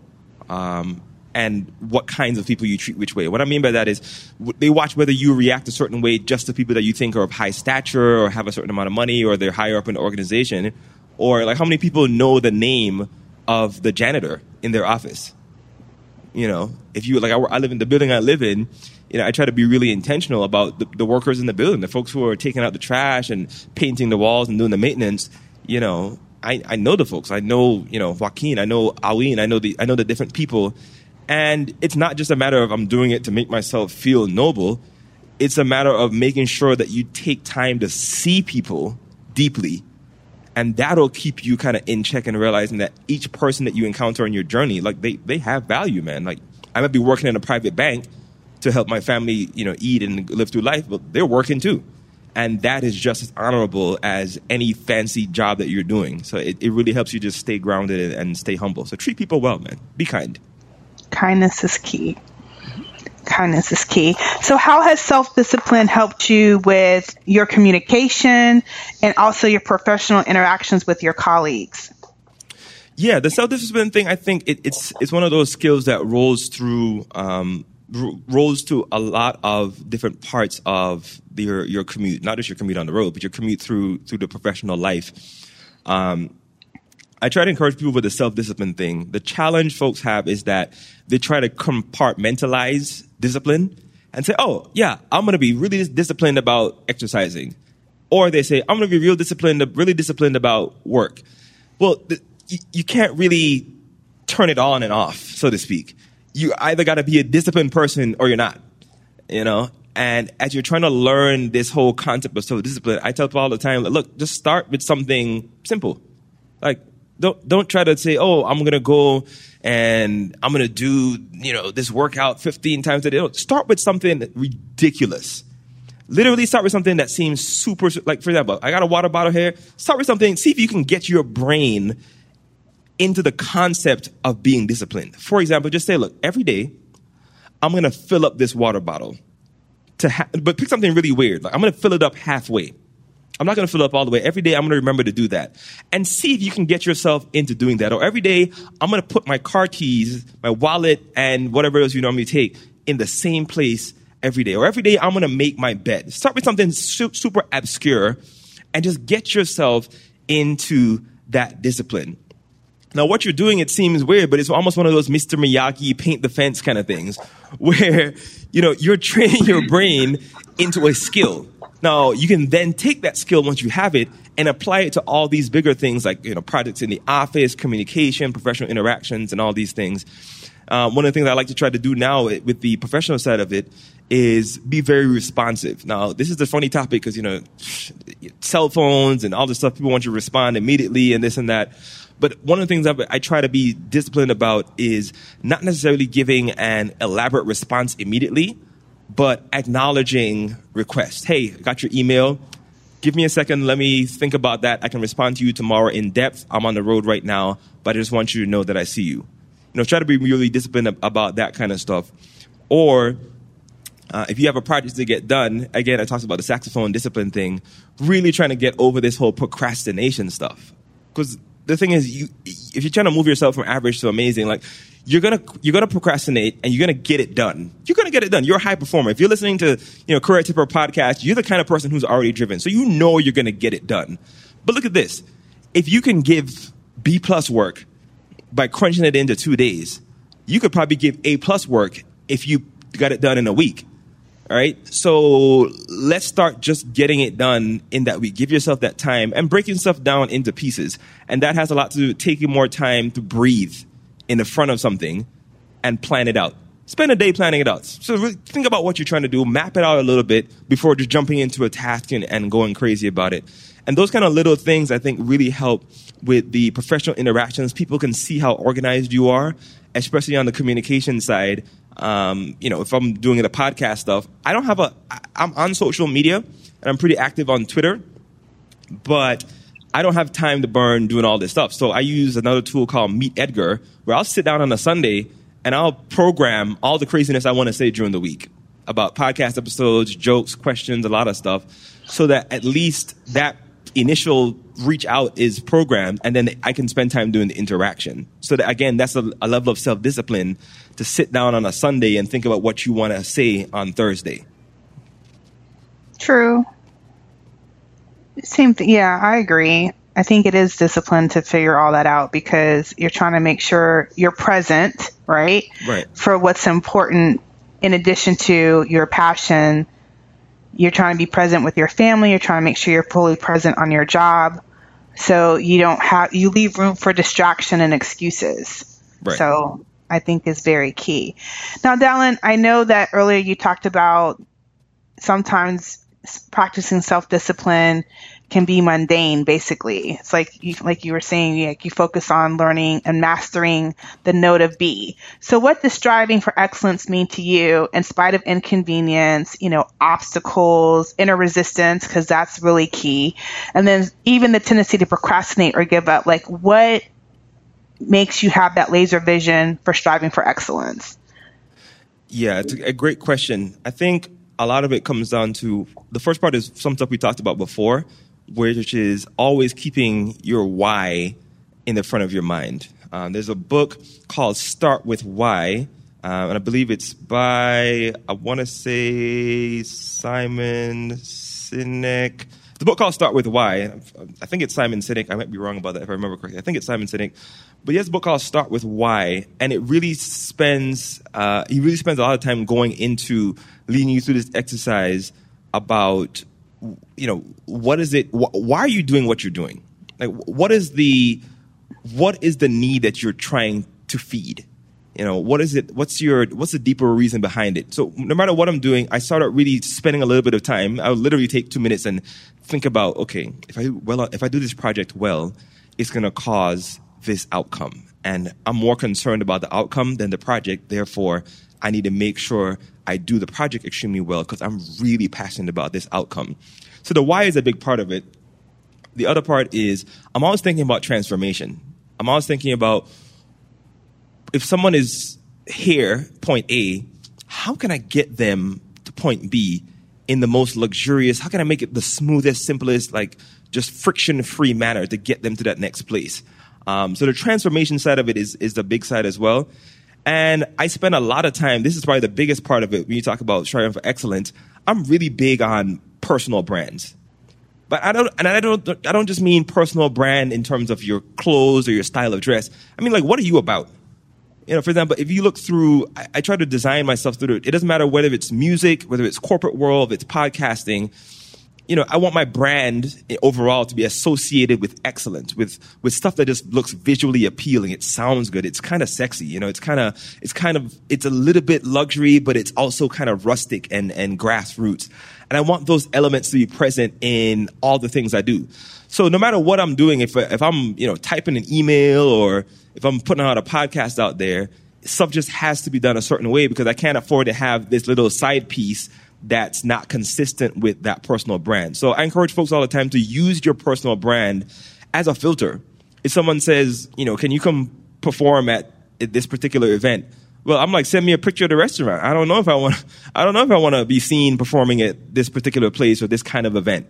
Um, and what kinds of people you treat which way. What I mean by that is they watch whether you react a certain way just to people that you think are of high stature or have a certain amount of money or they're higher up in the organization, or like how many people know the name of the janitor in their office. You know, if you like, I, I live in the building I live in. You know, I try to be really intentional about the, the workers in the building, the folks who are taking out the trash and painting the walls and doing the maintenance. You know, I, I know the folks. I know, you know, Joaquin. I know Alwin. I know the I know the different people, and it's not just a matter of I'm doing it to make myself feel noble. It's a matter of making sure that you take time to see people deeply and that'll keep you kind of in check and realizing that each person that you encounter on your journey like they, they have value man. Like i might be working in a private bank to help my family you know eat and live through life but they're working too. And that is just as honorable as any fancy job that you're doing. So it, it really helps you just stay grounded and, and stay humble. So treat people well man. Be kind. Kindness is key kindness is key. So, how has self discipline helped you with your communication and also your professional interactions with your colleagues? Yeah, the self discipline thing. I think it, it's it's one of those skills that rolls through um, r- rolls to a lot of different parts of your your commute, not just your commute on the road, but your commute through through the professional life. Um, I try to encourage people with the self discipline thing. The challenge folks have is that they try to compartmentalize discipline and say, "Oh, yeah, I'm going to be really disciplined about exercising," or they say, "I'm going to be real disciplined, really disciplined about work." Well, th- you, you can't really turn it on and off, so to speak. You either got to be a disciplined person or you're not, you know? And as you're trying to learn this whole concept of self discipline, I tell people all the time, look, just start with something simple. Like, don't, don't try to say, oh, I'm going to go and I'm going to do, you know, this workout 15 times a day. Start with something ridiculous. Literally start with something that seems super, like, for example, I got a water bottle here. Start with something, see if you can get your brain into the concept of being disciplined. For example, just say, look, every day I'm going to fill up this water bottle to ha- but pick something really weird. Like I'm going to fill it up halfway. I'm not going to fill up all the way. Every day I'm going to remember to do that and see if you can get yourself into doing that. Or every day I'm going to put my car keys, my wallet, and whatever else you normally take in the same place every day. Or every day I'm going to make my bed. Start with something su- super obscure and just get yourself into that discipline. Now, what you're doing, it seems weird, but it's almost one of those Mr. Miyagi paint the fence kind of things (laughs) where, you know, you're training your brain into a skill. Now, you can then take that skill once you have it and apply it to all these bigger things like, you know, projects in the office, communication, professional interactions, and all these things. Um, one of the things I like to try to do now with the professional side of it is be very responsive. Now, this is a funny topic because, you know, cell phones and all this stuff, people want you to respond immediately and this and that. But one of the things I try to be disciplined about is not necessarily giving an elaborate response immediately, but acknowledging requests. Hey, got your email. Give me a second. Let me think about that. I can respond to you tomorrow in depth. I'm on the road right now, but I just want you to know that I see you. You know, try to be really disciplined about that kind of stuff. Or uh, if you have a project to get done, again, I talked about the saxophone discipline thing, really trying to get over this whole procrastination stuff. Because the thing is, you if you're trying to move yourself from average to amazing, like you're gonna you're gonna procrastinate and you're gonna get it done. You're gonna get it done. You're a high performer. If you're listening to you know Career Tipper podcast, you're the kind of person who's already driven, so you know you're gonna get it done. But look at this: if you can give B plus work by crunching it into two days, you could probably give A plus work if you got it done in a week. All right. So let's start just getting it done in that week. Give yourself that time and breaking stuff down into pieces. And that has a lot to do with taking more time to breathe in the front of something and plan it out. Spend a day planning it out. So really think about what you're trying to do, map it out a little bit before just jumping into a task and, and going crazy about it. And those kind of little things I think really help with the professional interactions. People can see how organized you are, especially on the communication side um, you know, if I'm doing the podcast stuff, I don't have a. I'm on social media and I'm pretty active on Twitter, but I don't have time to burn doing all this stuff. So I use another tool called Meet Edgar, where I'll sit down on a Sunday and I'll program all the craziness I want to say during the week about podcast episodes, jokes, questions, a lot of stuff, so that at least that initial reach out is programmed and then I can spend time doing the interaction. So that again, that's a, a level of self discipline to sit down on a Sunday and think about what you want to say on Thursday. True. Same thing. Yeah, I agree. I think it is discipline to figure all that out because you're trying to make sure you're present, right? Right. For what's important in addition to your passion you're trying to be present with your family. You're trying to make sure you're fully present on your job. So you don't have, you leave room for distraction and excuses. Right. So I think is very key. Now, Dalan, I know that earlier you talked about sometimes practicing self discipline can be mundane basically. It's like you like you were saying like you focus on learning and mastering the note of b. So what does striving for excellence mean to you in spite of inconvenience you know obstacles inner resistance? Because that's really key. And then even the tendency to procrastinate or give up like what makes you have that laser vision for striving for excellence? Yeah it's a great question. I think a lot of it comes down to the first part is some stuff we talked about before which is always keeping your why in the front of your mind. Um, there's a book called Start with Why, uh, and I believe it's by, I want to say, Simon Sinek. The book called Start with Why. I think it's Simon Sinek. I might be wrong about that if I remember correctly. I think it's Simon Sinek. But he has a book called Start with Why, and it really spends, uh, he really spends a lot of time going into leading you through this exercise about, you know, what is it, wh- why are you doing what you're doing? Like, what is the, what is the need that you're trying to feed? You know, what is it? What's your, what's the deeper reason behind it? So no matter what I'm doing, I started really spending a little bit of time. I would literally take two minutes and think about, okay, if I, well, if I do this project well, it's going to cause this outcome. And I'm more concerned about the outcome than the project. Therefore, I need to make sure I do the project extremely well because I'm really passionate about this outcome. So the why is a big part of it. The other part is I'm always thinking about transformation. I'm always thinking about if someone is here, point A, how can I get them to point B in the most luxurious, how can I make it the smoothest, simplest, like just friction free manner to get them to that next place? Um, so the transformation side of it is, is the big side as well. And I spend a lot of time, this is probably the biggest part of it when you talk about striving for excellence. I'm really big on personal brands. But I don't, and I don't, I don't just mean personal brand in terms of your clothes or your style of dress. I mean, like, what are you about? You know, for example, if you look through, I, I try to design myself through it. It doesn't matter whether it's music, whether it's corporate world, if it's podcasting you know, I want my brand overall to be associated with excellence, with with stuff that just looks visually appealing. It sounds good. It's kind of sexy. You know, it's kind of it's kind of it's a little bit luxury, but it's also kind of rustic and and grassroots. And I want those elements to be present in all the things I do. So no matter what I'm doing, if if I'm you know typing an email or if I'm putting out a podcast out there, stuff just has to be done a certain way because I can't afford to have this little side piece that's not consistent with that personal brand. So I encourage folks all the time to use your personal brand as a filter. If someone says, you know, can you come perform at this particular event? Well, I'm like, send me a picture of the restaurant. I don't know if I want, (laughs) I don't know if I want to be seen performing at this particular place or this kind of event.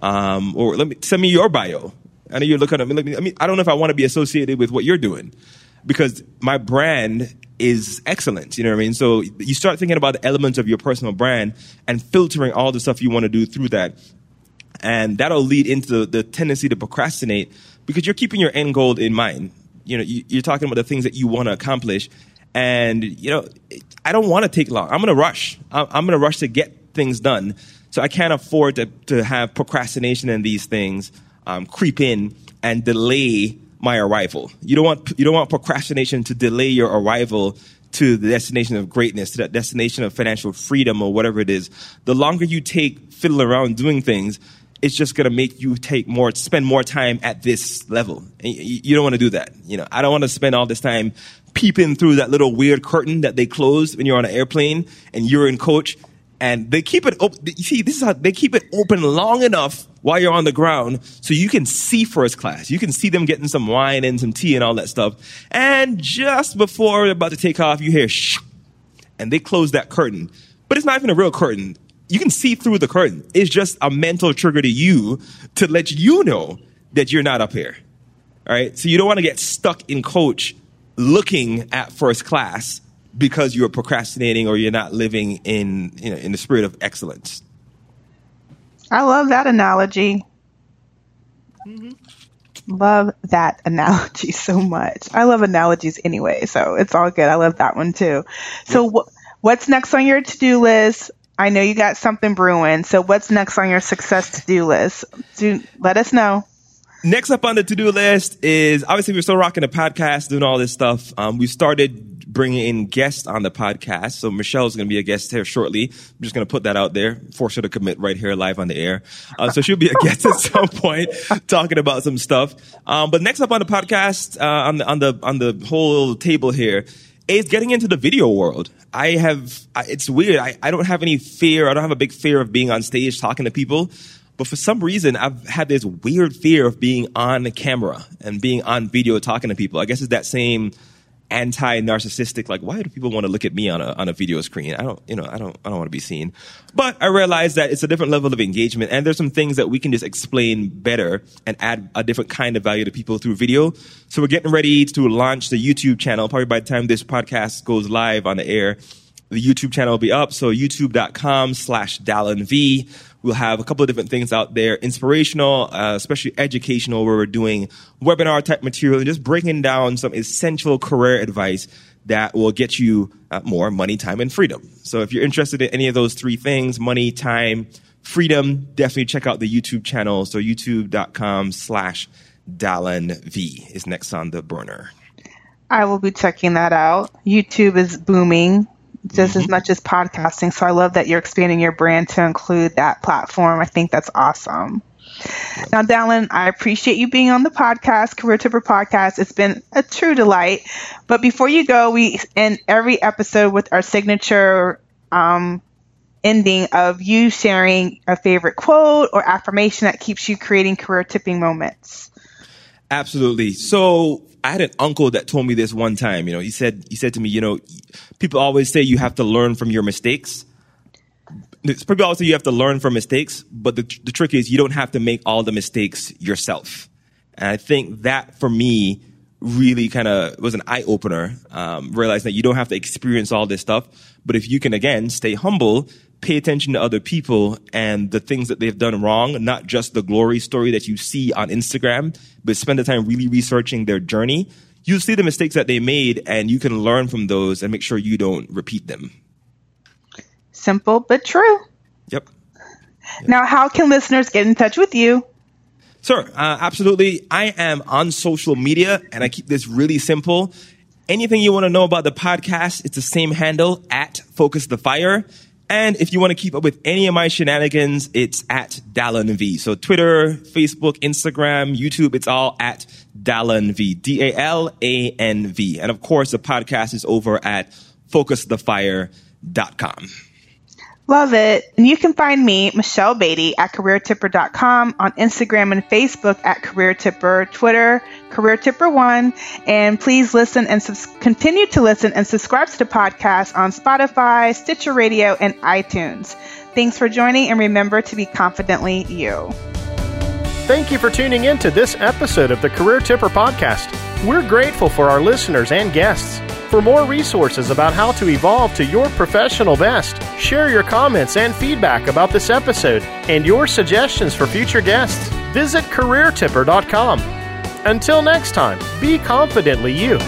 Um, or let me send me your bio. I know you're looking at me. I mean, I don't know if I want to be associated with what you're doing because my brand is excellent. You know what I mean? So you start thinking about the elements of your personal brand and filtering all the stuff you want to do through that. And that'll lead into the tendency to procrastinate because you're keeping your end goal in mind. You know, you're talking about the things that you want to accomplish. And, you know, I don't want to take long. I'm going to rush. I'm going to rush to get things done. So I can't afford to, to have procrastination and these things um, creep in and delay my arrival. You don't want you don't want procrastination to delay your arrival to the destination of greatness, to that destination of financial freedom or whatever it is. The longer you take fiddle around doing things, it's just going to make you take more, spend more time at this level. And you don't want to do that. You know, I don't want to spend all this time peeping through that little weird curtain that they close when you're on an airplane and you're in coach and they keep it open. You see, this is how they keep it open long enough while you're on the ground so you can see first class. You can see them getting some wine and some tea and all that stuff. And just before they're about to take off, you hear shh, and they close that curtain. But it's not even a real curtain. You can see through the curtain. It's just a mental trigger to you to let you know that you're not up here. All right. So you don't want to get stuck in coach looking at first class because you're procrastinating or you're not living in you know, in the spirit of excellence. I love that analogy. Mm-hmm. Love that analogy (laughs) so much. I love analogies anyway, so it's all good. I love that one too. So, yep. wh- what's next on your to do list? I know you got something brewing. So, what's next on your success to do list? Do, let us know. Next up on the to do list is obviously we're still rocking the podcast, doing all this stuff. Um, we started bringing in guests on the podcast. So Michelle's going to be a guest here shortly. I'm just going to put that out there, force her to commit right here live on the air. Uh, so she'll be a (laughs) guest at some point talking about some stuff. Um, but next up on the podcast, uh, on the, on the, on the whole table here is getting into the video world. I have, it's weird. I, I don't have any fear. I don't have a big fear of being on stage talking to people. But for some reason, I've had this weird fear of being on the camera and being on video talking to people. I guess it's that same anti-narcissistic like why do people want to look at me on a on a video screen? I don't you know i don't i don't want to be seen. But i realized that it's a different level of engagement and there's some things that we can just explain better and add a different kind of value to people through video. So we're getting ready to launch the youtube channel. Probably by the time this podcast goes live on the air the youtube channel will be up. So youtube.com slash dalan v We'll have a couple of different things out there, inspirational, uh, especially educational, where we're doing webinar type material and just breaking down some essential career advice that will get you uh, more money, time, and freedom. So if you're interested in any of those three things, money, time, freedom, definitely check out the YouTube channel. So youtube.com slash Dalan V is next on the burner. I will be checking that out. YouTube is booming just mm-hmm. as much as podcasting. So I love that you're expanding your brand to include that platform. I think that's awesome. Now, Dalan, I appreciate you being on the podcast, Career Tipper Podcast. It's been a true delight. But before you go, we end every episode with our signature um, ending of you sharing a favorite quote or affirmation that keeps you creating career tipping moments. Absolutely. So I had an uncle that told me this one time. You know, he said he said to me, you know, people always say you have to learn from your mistakes. People always say you have to learn from mistakes, but the, the trick is you don't have to make all the mistakes yourself. And I think that for me really kind of was an eye opener. Um, realizing that you don't have to experience all this stuff, but if you can again stay humble pay attention to other people and the things that they've done wrong, not just the glory story that you see on Instagram, but spend the time really researching their journey. You see the mistakes that they made and you can learn from those and make sure you don't repeat them. Simple but true. Yep. yep. Now, how can listeners get in touch with you? Sure, uh, absolutely. I am on social media and I keep this really simple. Anything you want to know about the podcast, it's the same handle at Focus the Fire. And if you want to keep up with any of my shenanigans, it's at Dalan V. So Twitter, Facebook, Instagram, YouTube, it's all at Dalan V. D-A-L-A-N-V. And of course, the podcast is over at focusthefire.com. Love it. And you can find me, Michelle Beatty, at CareerTipper.com, on Instagram and Facebook at CareerTipper, Twitter, CareerTipper1. And please listen and continue to listen and subscribe to the podcast on Spotify, Stitcher Radio, and iTunes. Thanks for joining, and remember to be confidently you. Thank you for tuning in to this episode of the Career Tipper Podcast. We're grateful for our listeners and guests. For more resources about how to evolve to your professional best, share your comments and feedback about this episode and your suggestions for future guests, visit careertipper.com. Until next time, be confidently you.